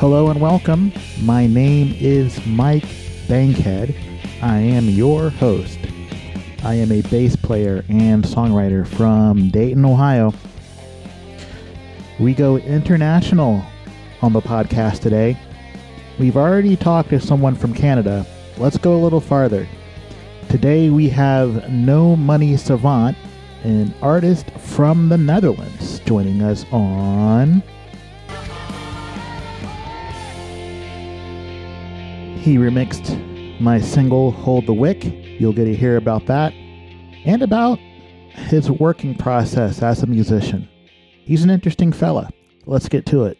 Hello and welcome. My name is Mike Bankhead. I am your host. I am a bass player and songwriter from Dayton, Ohio. We go international on the podcast today. We've already talked to someone from Canada. Let's go a little farther. Today we have No Money Savant, an artist from the Netherlands, joining us on. He remixed my single Hold the Wick. You'll get to hear about that and about his working process as a musician. He's an interesting fella. Let's get to it.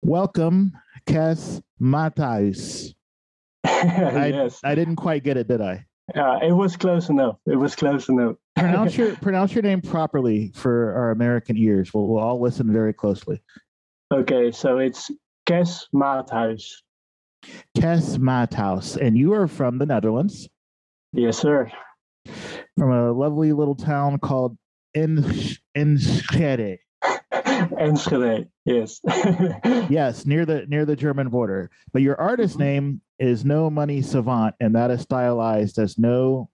Welcome, Kes Matthijs. I, yes, I didn't quite get it, did I? uh, it was close enough. It was close enough. Pronounce your pronounce your name properly for our American ears. We'll, we'll all listen very closely. okay, so it's Kes Maathuis. Kes Matthijs, and you are from the Netherlands, Yes, sir. from a lovely little town called Ensch- Enschede. Enschede. Yes. Yes, near the near the German border. But your artist Mhm. name is No Money Savant, and that is stylized as no,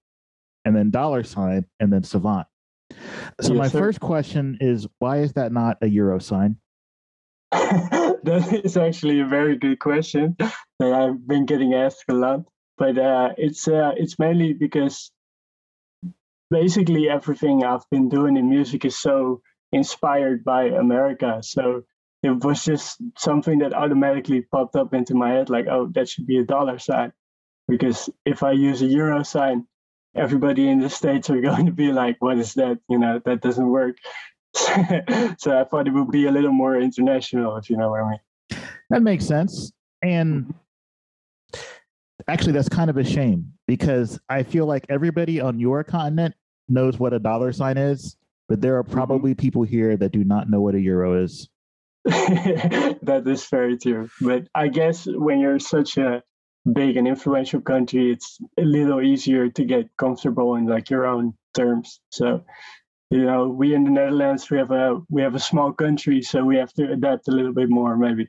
and then dollar sign, and then savant. So Yes, my sir. first question is, why is that not a euro sign? that is actually a very good question that I've been getting asked a lot. But uh, it's uh, it's mainly because basically everything I've been doing in music is so inspired by America. So it was just something that automatically popped up into my head, like, oh, that should be a dollar sign. Because if I use a euro sign, everybody in the states are going to be like, what is that? You know, that doesn't work. so I thought it would be a little more international, if you know what I mean. That makes sense. And actually, that's kind of a shame because I feel like everybody on your continent knows what a dollar sign is, but there are mm-hmm. probably people here that do not know what a euro is. that is very true. But I guess when you're such a big and influential country, it's a little easier to get comfortable in like your own terms. So, you know, we in the Netherlands we have a we have a small country, so we have to adapt a little bit more, maybe.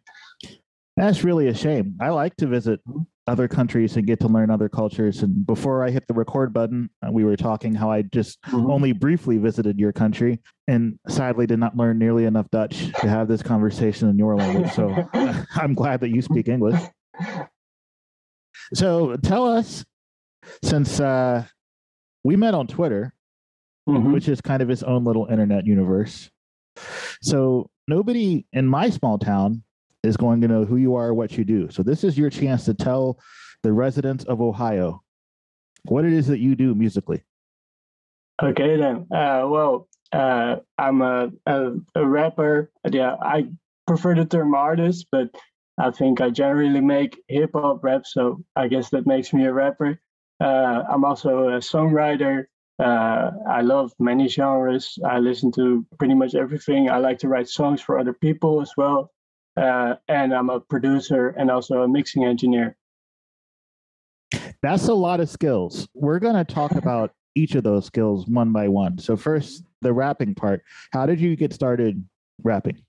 That's really a shame. I like to visit other countries and get to learn other cultures. And before I hit the record button, uh, we were talking how I just only briefly visited your country and sadly did not learn nearly enough Dutch to have this conversation in your language. So I'm glad that you speak English. So tell us, since uh, we met on Twitter, Mhm. which is kind of its own little internet universe. So nobody in my small town is going to know who you are, or what you do. So this is your chance to tell the residents of Ohio what it is that you do musically. Okay then. Uh, well, uh, I'm a, a a rapper. Yeah, I prefer the term artist, but I think I generally make hip hop rap, so I guess that makes me a rapper. Uh, I'm also a songwriter. Uh, I love many genres. I listen to pretty much everything. I like to write songs for other people as well. Uh, and I'm a producer and also a mixing engineer. That's a lot of skills. We're going to talk about each of those skills one by one. So first, the rapping part. How did you get started rapping?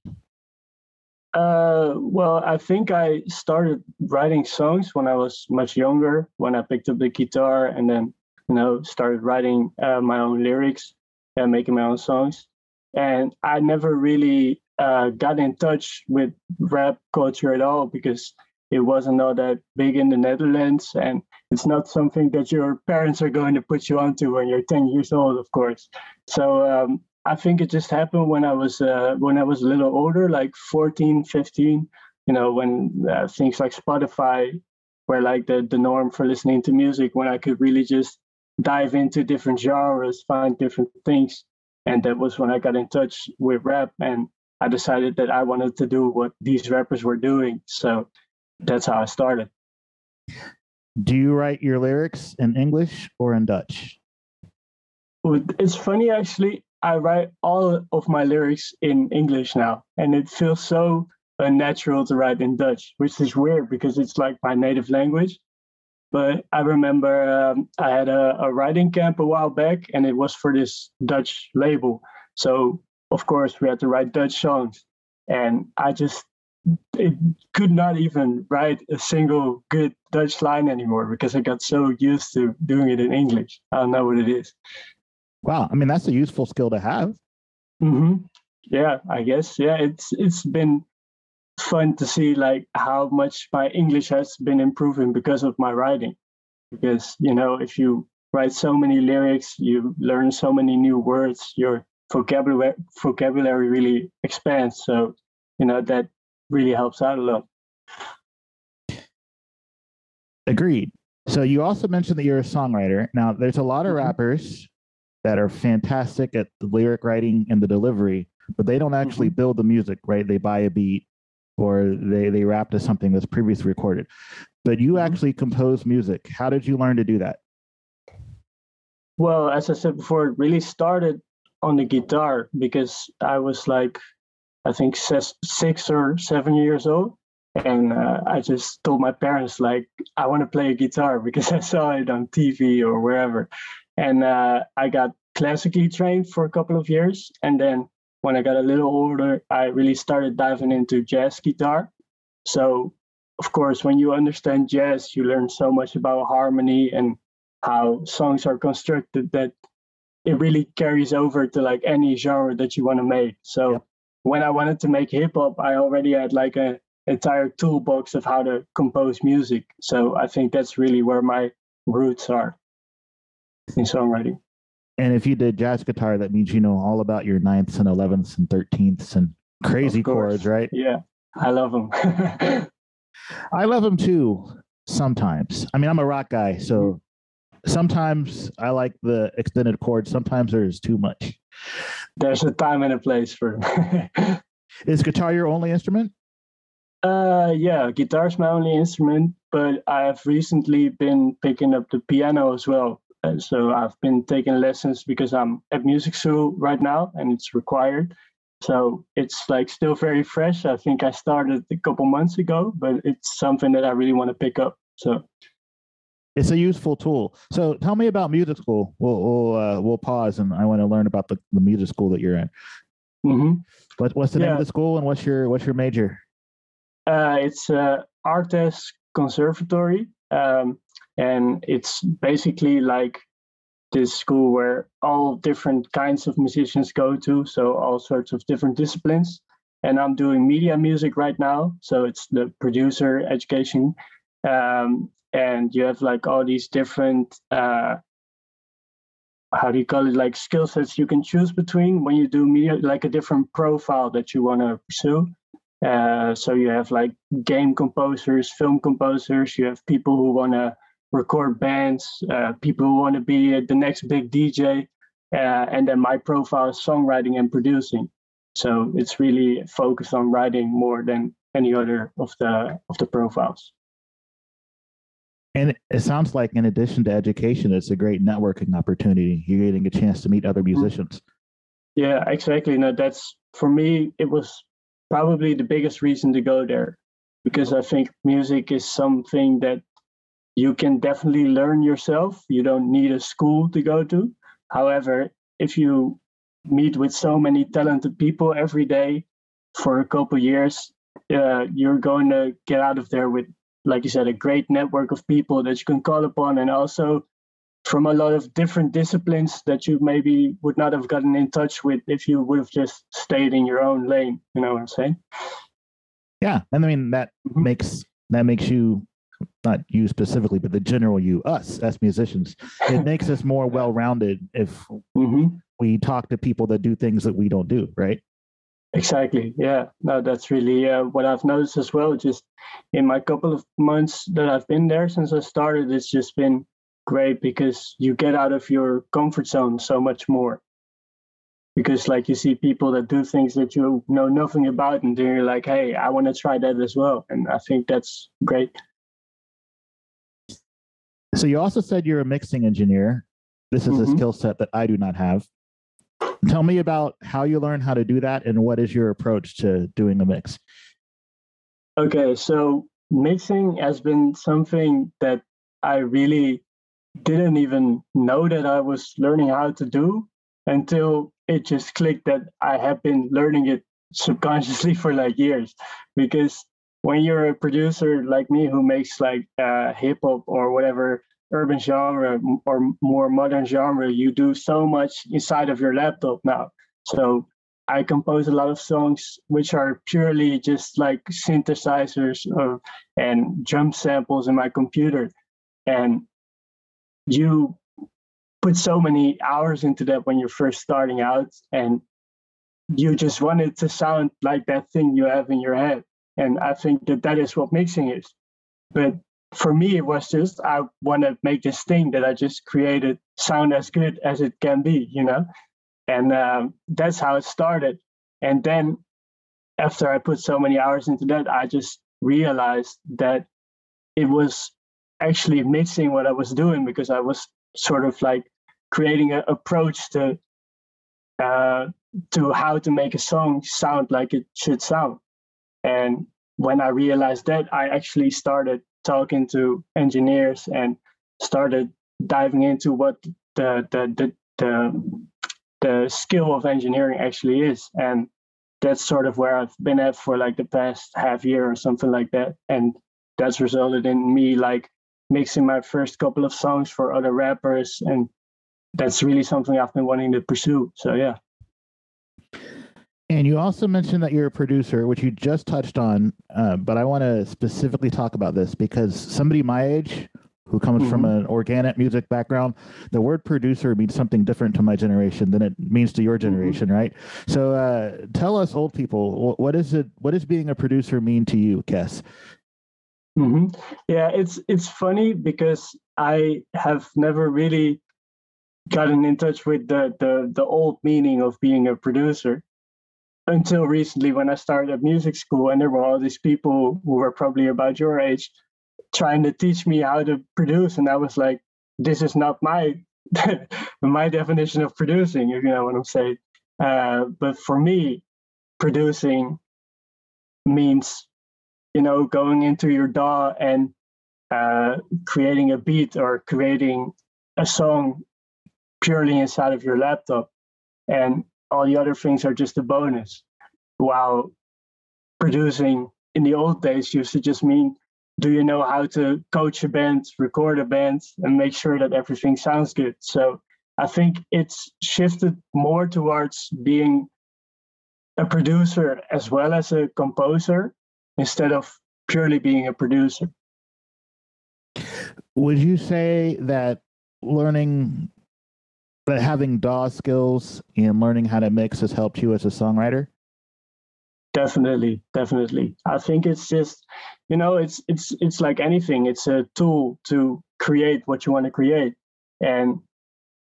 Uh, well, I think I started writing songs when I was much younger, when I picked up the guitar and then, you know, started writing uh, my own lyrics and making my own songs. And I never really uh, got in touch with rap culture at all because it wasn't all that big in the Netherlands. And it's not something that your parents are going to put you onto when you're 10 years old, of course. So um, I think it just happened when I was uh, when I was a little older, like 14, 15. You know, when uh, things like Spotify were like the the norm for listening to music, when I could really just dive into different genres, find different things, and that was when I got in touch with rap, and I decided that I wanted to do what these rappers were doing. So that's how I started. Do you write your lyrics in English or in Dutch? It's funny actually. I write all of my lyrics in English now, and it feels so unnatural to write in Dutch, which is weird because it's like my native language. But I remember um, I had a, a writing camp a while back, and it was for this Dutch label. So of course we had to write Dutch songs. and I just it could not even write a single good Dutch line anymore because I got so used to doing it in English. I don't know what it is. Wow, I mean that's a useful skill to have. Mm-hmm. Yeah, I guess. Yeah, it's it's been fun to see like how much my English has been improving because of my writing. Because you know, if you write so many lyrics, you learn so many new words. Your vocabulary vocabulary really expands. So you know that really helps out a lot. Agreed. So you also mentioned that you're a songwriter. Now, there's a lot of mm-hmm. rappers that are fantastic at the lyric writing and the delivery, but they don't actually mm-hmm. build the music, right? They buy a beat or they they rap to something that's previously recorded. But you mm-hmm. actually compose music. How did you learn to do that? Well, as I said before, it really started on the guitar because I was like I think six or seven years old. And uh, I just told my parents, like, I want to play a guitar because I saw it on TV or wherever. And uh, I got classically trained for a couple of years. And then when I got a little older, I really started diving into jazz guitar. So, of course, when you understand jazz, you learn so much about harmony and how songs are constructed that it really carries over to like any genre that you want to make. So, yep when I wanted to make hip hop, I already had like a entire toolbox of how to compose music. So I think that's really where my roots are in songwriting. And if you did jazz guitar, that means you know all about your ninths and elevenths and thirteenths and crazy chords, right? Yeah, I love them. I love them too. Sometimes, I mean, I'm a rock guy, so sometimes I like the extended chords. Sometimes there's too much there's a time and a place for Is guitar your only instrument? Uh, yeah, guitar is my only instrument, but I have recently been picking up the piano as well. Uh, so I've been taking lessons because I'm at music school right now and it's required. So it's like still very fresh. I think I started a couple months ago, but it's something that I really want to pick up. So it's a useful tool. So tell me about music school. We'll we'll, uh, we'll pause, and I want to learn about the, the music school that you're in. Mm-hmm. What, what's the yeah. name of the school, and what's your what's your major? Uh, it's uh, ArtEZ Conservatory, um, and it's basically like this school where all different kinds of musicians go to. So all sorts of different disciplines. And I'm doing media music right now, so it's the producer education. Um, and you have like all these different uh, how do you call it like skill sets you can choose between when you do media like a different profile that you want to pursue uh, so you have like game composers film composers you have people who want to record bands uh, people who want to be the next big dj uh, and then my profile is songwriting and producing so it's really focused on writing more than any other of the of the profiles and it sounds like, in addition to education, it's a great networking opportunity. You're getting a chance to meet other mm-hmm. musicians. Yeah, exactly. No, that's for me. It was probably the biggest reason to go there, because I think music is something that you can definitely learn yourself. You don't need a school to go to. However, if you meet with so many talented people every day for a couple years, uh, you're going to get out of there with like you said, a great network of people that you can call upon, and also from a lot of different disciplines that you maybe would not have gotten in touch with if you would have just stayed in your own lane. You know what I'm saying? Yeah, and I mean that mm-hmm. makes that makes you not you specifically, but the general you, us as musicians, it makes us more well-rounded if mm-hmm. we talk to people that do things that we don't do, right? Exactly. Yeah. No, that's really uh, what I've noticed as well. Just in my couple of months that I've been there since I started, it's just been great because you get out of your comfort zone so much more. Because like you see people that do things that you know nothing about, and then you're like, "Hey, I want to try that as well," and I think that's great. So you also said you're a mixing engineer. This is mm-hmm. a skill set that I do not have. Tell me about how you learn how to do that and what is your approach to doing a mix? Okay, so mixing has been something that I really didn't even know that I was learning how to do until it just clicked that I have been learning it subconsciously for like years because when you're a producer like me who makes like uh, hip hop or whatever urban genre or more modern genre, you do so much inside of your laptop now. So I compose a lot of songs which are purely just like synthesizers and drum samples in my computer. And you put so many hours into that when you're first starting out and you just want it to sound like that thing you have in your head. And I think that that is what mixing is. But for me, it was just, I want to make this thing that I just created sound as good as it can be, you know? And um, that's how it started. And then after I put so many hours into that, I just realized that it was actually mixing what I was doing because I was sort of like creating an approach to uh, to how to make a song sound like it should sound. And when I realized that, I actually started talking to engineers and started diving into what the the the the, the skill of engineering actually is. And that's sort of where I've been at for like the past half year or something like that. And that's resulted in me like mixing my first couple of songs for other rappers and that's really something I've been wanting to pursue. So yeah. And you also mentioned that you're a producer, which you just touched on, uh, but I want to specifically talk about this because somebody my age who comes mm-hmm. from an organic music background, the word producer means something different to my generation than it means to your mm-hmm. generation, mm-hmm. right? So uh, tell us, old people, what is it? What does being a producer mean to you, Kes? Mm-hmm. Yeah, it's it's funny because I have never really gotten in touch with the the the old meaning of being a producer until recently when I started music school and there were all these people who were probably about your age trying to teach me how to produce and I was like this is not my my definition of producing if you know what I'm saying. Uh, but for me producing means you know going into your DAW and uh, creating a beat or creating a song purely inside of your laptop. And all the other things are just a bonus. While producing in the old days used to just mean do you know how to coach a band record a band and make sure that everything sounds good? So i think it's shifted more towards being a producer as well as a composer instead of purely being a producer. Would you say that learning but having DAW skills and learning how to mix has helped you as a songwriter? Definitely, definitely. I think it's just, you know, it's it's it's like anything. It's a tool to create what you want to create, and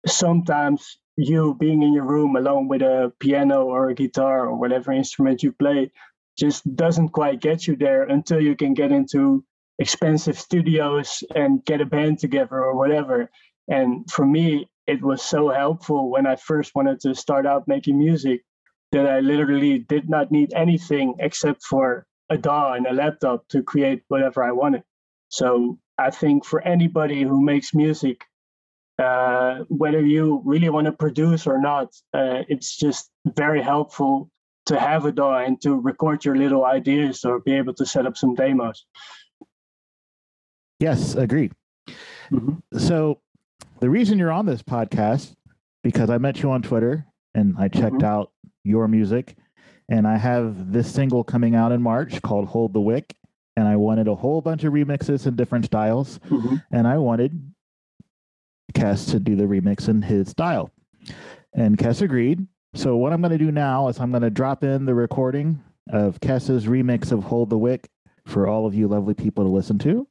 sometimes you being in your room alone with a piano or a guitar or whatever instrument you play just doesn't quite get you there until you can get into expensive studios and get a band together or whatever. And for me, it was so helpful when I first wanted to start out making music that I literally did not need anything except for a DAW and a laptop to create whatever I wanted. So I think for anybody who makes music, uh, whether you really want to produce or not, uh, it's just very helpful to have a DAW and to record your little ideas or be able to set up some demos. Yes, agreed. Mm-hmm. So the reason you're on this podcast because I met you on Twitter and I checked mm-hmm. out your music, and I have this single coming out in March called "Hold the Wick," and I wanted a whole bunch of remixes in different styles, mm-hmm. and I wanted Kes to do the remix in his style, and Kes agreed. So what I'm going to do now is I'm going to drop in the recording of Kes's remix of "Hold the Wick" for all of you lovely people to listen to.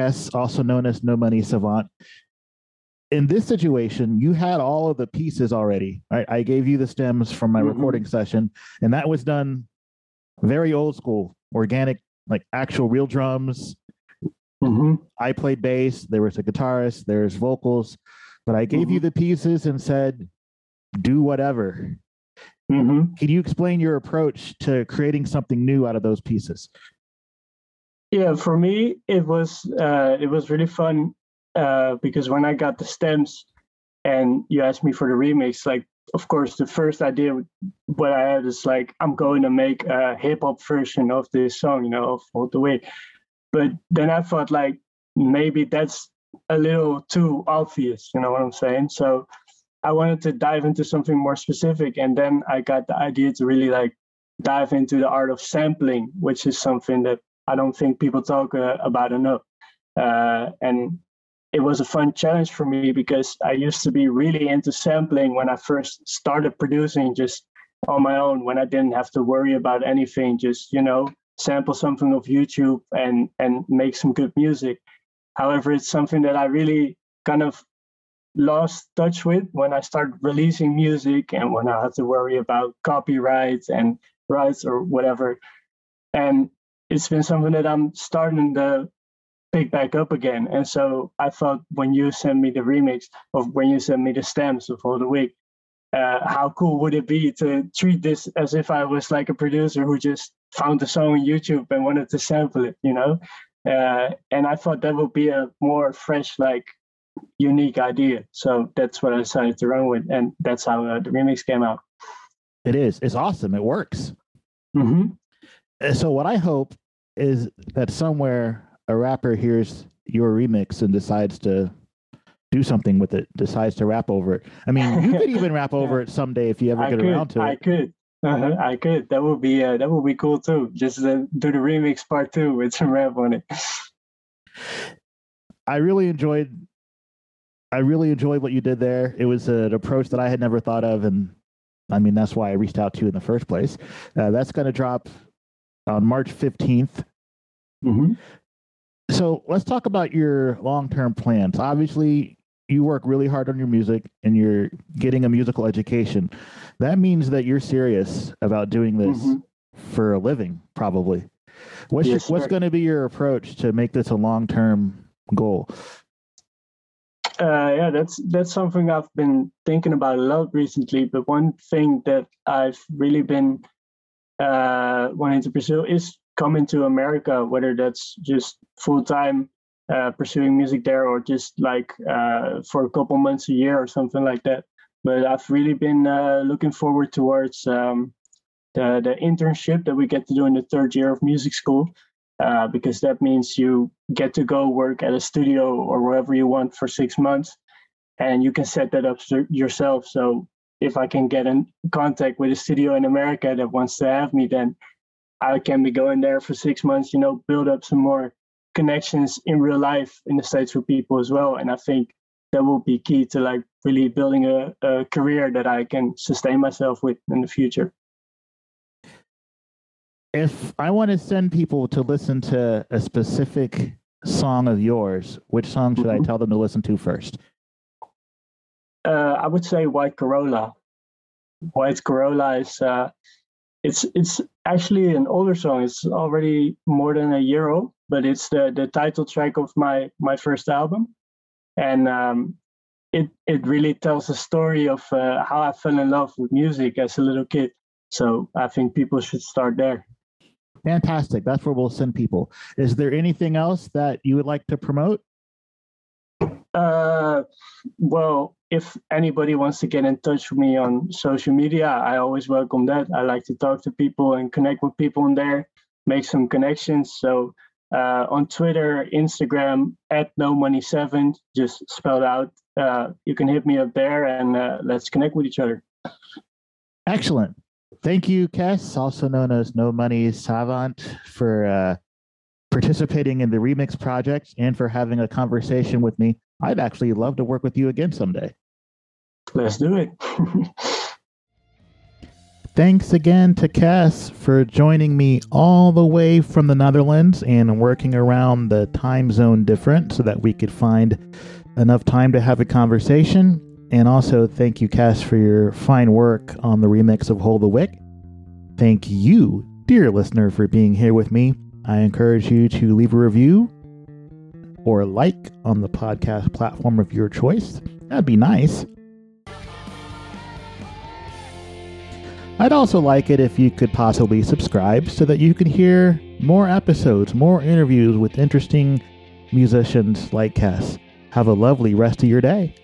Kes, also known as No Money Savant. In this situation, you had all of the pieces already. Right? I gave you the stems from my mm-hmm. recording session, and that was done very old school, organic, like actual real drums. Mm-hmm. I played bass. There was a guitarist. There's vocals, but I gave mm-hmm. you the pieces and said, "Do whatever." Mm-hmm. Can you explain your approach to creating something new out of those pieces? Yeah, for me, it was uh, it was really fun uh, because when I got the stems and you asked me for the remix, like of course the first idea what I had is like I'm going to make a hip hop version of this song, you know, of All the Way. But then I thought like maybe that's a little too obvious, you know what I'm saying? So I wanted to dive into something more specific, and then I got the idea to really like dive into the art of sampling, which is something that I don't think people talk uh, about enough. Uh, and it was a fun challenge for me because I used to be really into sampling when I first started producing just on my own when I didn't have to worry about anything, just, you know, sample something of YouTube and and make some good music. However, it's something that I really kind of lost touch with when I started releasing music and when I had to worry about copyrights and rights or whatever. And it's been something that I'm starting to pick back up again. And so I thought when you sent me the remix of when you sent me the stems of Hold the Wick, uh, how cool would it be to treat this as if I was like a producer who just found a song on YouTube and wanted to sample it, you know? Uh, and I thought that would be a more fresh, like unique idea. So that's what I decided to run with, and that's how uh, the remix came out. It is. It's awesome. It works. Mm-hmm. So what I hope is that somewhere a rapper hears your remix and decides to do something with it, decides to rap over it. I mean, you could even rap over it someday if you ever I get could, around to it. I could. Uh-huh, I could. That would be uh, that would be cool too. Just uh, do the remix part two with some rap on it. I really enjoyed I really enjoyed what you did there. It was an approach that I had never thought of, and I mean that's why I reached out to you in the first place. Uh, that's going to drop on March 15th. Mm-hmm. So let's talk about your long-term plans. Obviously, you work really hard on your music and you're getting a musical education. That means that you're serious about doing this mm-hmm. for a living, probably. What's yes, your, what's going to be your approach to make this a long-term goal? Uh, yeah, that's that's something I've been thinking about a lot recently. But one thing that I've really been uh, wanting to pursue is coming to America, whether that's just full time uh, pursuing music there or just like uh, for a couple months a year or something like that. But I've really been uh, looking forward towards um, the the internship that we get to do in the third year of music school uh, because that means you get to go work at a studio or wherever you want for six months and you can set that up yourself so if i can get in contact with a studio in america that wants to have me then i can be going there for six months you know build up some more connections in real life in the states for people as well and i think that will be key to like really building a, a career that i can sustain myself with in the future if I want to send people to listen to a specific song of yours, which song should mm-hmm. I tell them to listen to first? Uh, I would say White Corolla. White Corolla is uh, it's it's actually an older song. It's already more than a year old, but it's the the title track of my my first album, and um, it it really tells a story of uh, how I fell in love with music as a little kid. So I think people should start there. Fantastic. That's where we'll send people. Is there anything else that you would like to promote? Uh, well, if anybody wants to get in touch with me on social media, I always welcome that. I like to talk to people and connect with people in there, make some connections. So uh, on Twitter, Instagram, at no money savant, just spelled out. Uh, you can hit me up there and uh, let's connect with each other. Excellent. Thank you, Kes, also known as No Money Savant, for uh, participating in the Remix project and for having a conversation with me. I'd actually love to work with you again someday. Let's do it. Thanks again to Cass for joining me all the way from the Netherlands and working around the time zone difference so that we could find enough time to have a conversation. And also, thank you, Cass, for your fine work on the remix of Hold the Wick. Thank you, dear listener, for being here with me. I encourage you to leave a review or like on the podcast platform of your choice. That'd be nice. I'd also like it if you could possibly subscribe so that you can hear more episodes, more interviews with interesting musicians like Cass. Have a lovely rest of your day.